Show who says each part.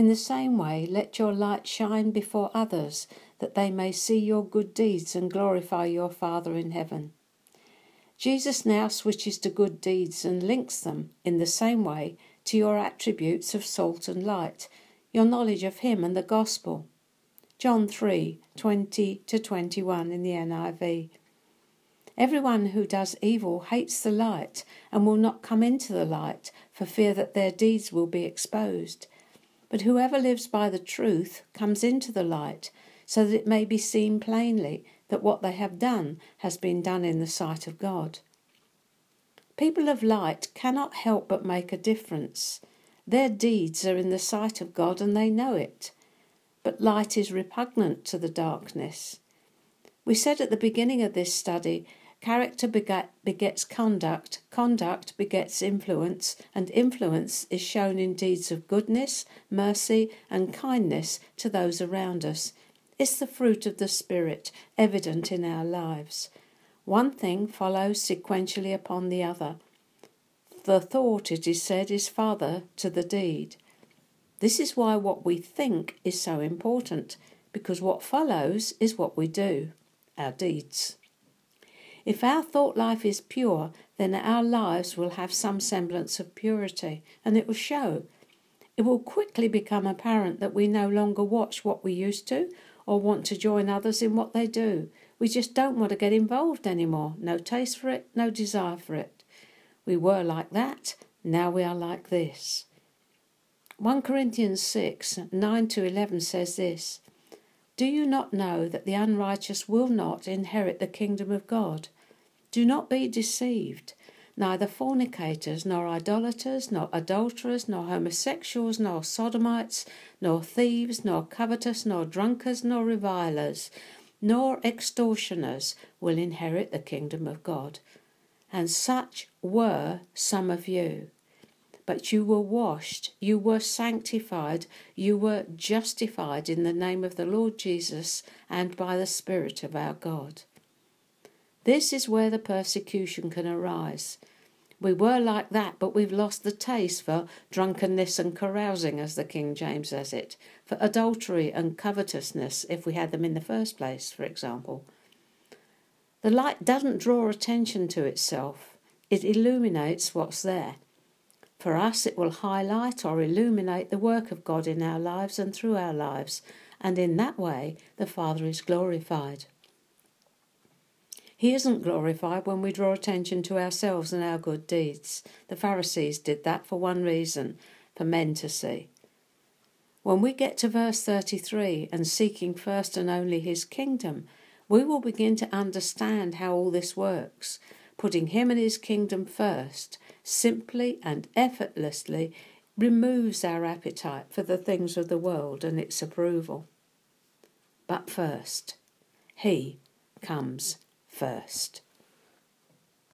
Speaker 1: In the same way, let your light shine before others, that they may see your good deeds and glorify your Father in heaven. Jesus now switches to good deeds and links them in the same way to your attributes of salt and light, your knowledge of Him and the gospel. John 3 20 to 21 in the NIV. Everyone who does evil hates the light and will not come into the light for fear that their deeds will be exposed. But whoever lives by the truth comes into the light, so that it may be seen plainly that what they have done has been done in the sight of God. People of light cannot help but make a difference. Their deeds are in the sight of God and they know it. But light is repugnant to the darkness. We said at the beginning of this study Character beget, begets conduct, conduct begets influence, and influence is shown in deeds of goodness, mercy, and kindness to those around us. It's the fruit of the Spirit evident in our lives. One thing follows sequentially upon the other. The thought, it is said, is father to the deed. This is why what we think is so important, because what follows is what we do, our deeds. If our thought life is pure, then our lives will have some semblance of purity, and it will show. It will quickly become apparent that we no longer watch what we used to or want to join others in what they do. We just don't want to get involved anymore. No taste for it, no desire for it. We were like that, now we are like this. 1 Corinthians 6 9 to 11 says this Do you not know that the unrighteous will not inherit the kingdom of God? Do not be deceived. Neither fornicators, nor idolaters, nor adulterers, nor homosexuals, nor sodomites, nor thieves, nor covetous, nor drunkards, nor revilers, nor extortioners will inherit the kingdom of God. And such were some of you. But you were washed, you were sanctified, you were justified in the name of the Lord Jesus and by the Spirit of our God. This is where the persecution can arise. We were like that, but we've lost the taste for drunkenness and carousing, as the King James says it, for adultery and covetousness, if we had them in the first place, for example. The light doesn't draw attention to itself, it illuminates what's there. For us, it will highlight or illuminate the work of God in our lives and through our lives, and in that way, the Father is glorified. He isn't glorified when we draw attention to ourselves and our good deeds. The Pharisees did that for one reason for men to see. When we get to verse 33 and seeking first and only his kingdom, we will begin to understand how all this works. Putting him and his kingdom first simply and effortlessly removes our appetite for the things of the world and its approval. But first, he comes first.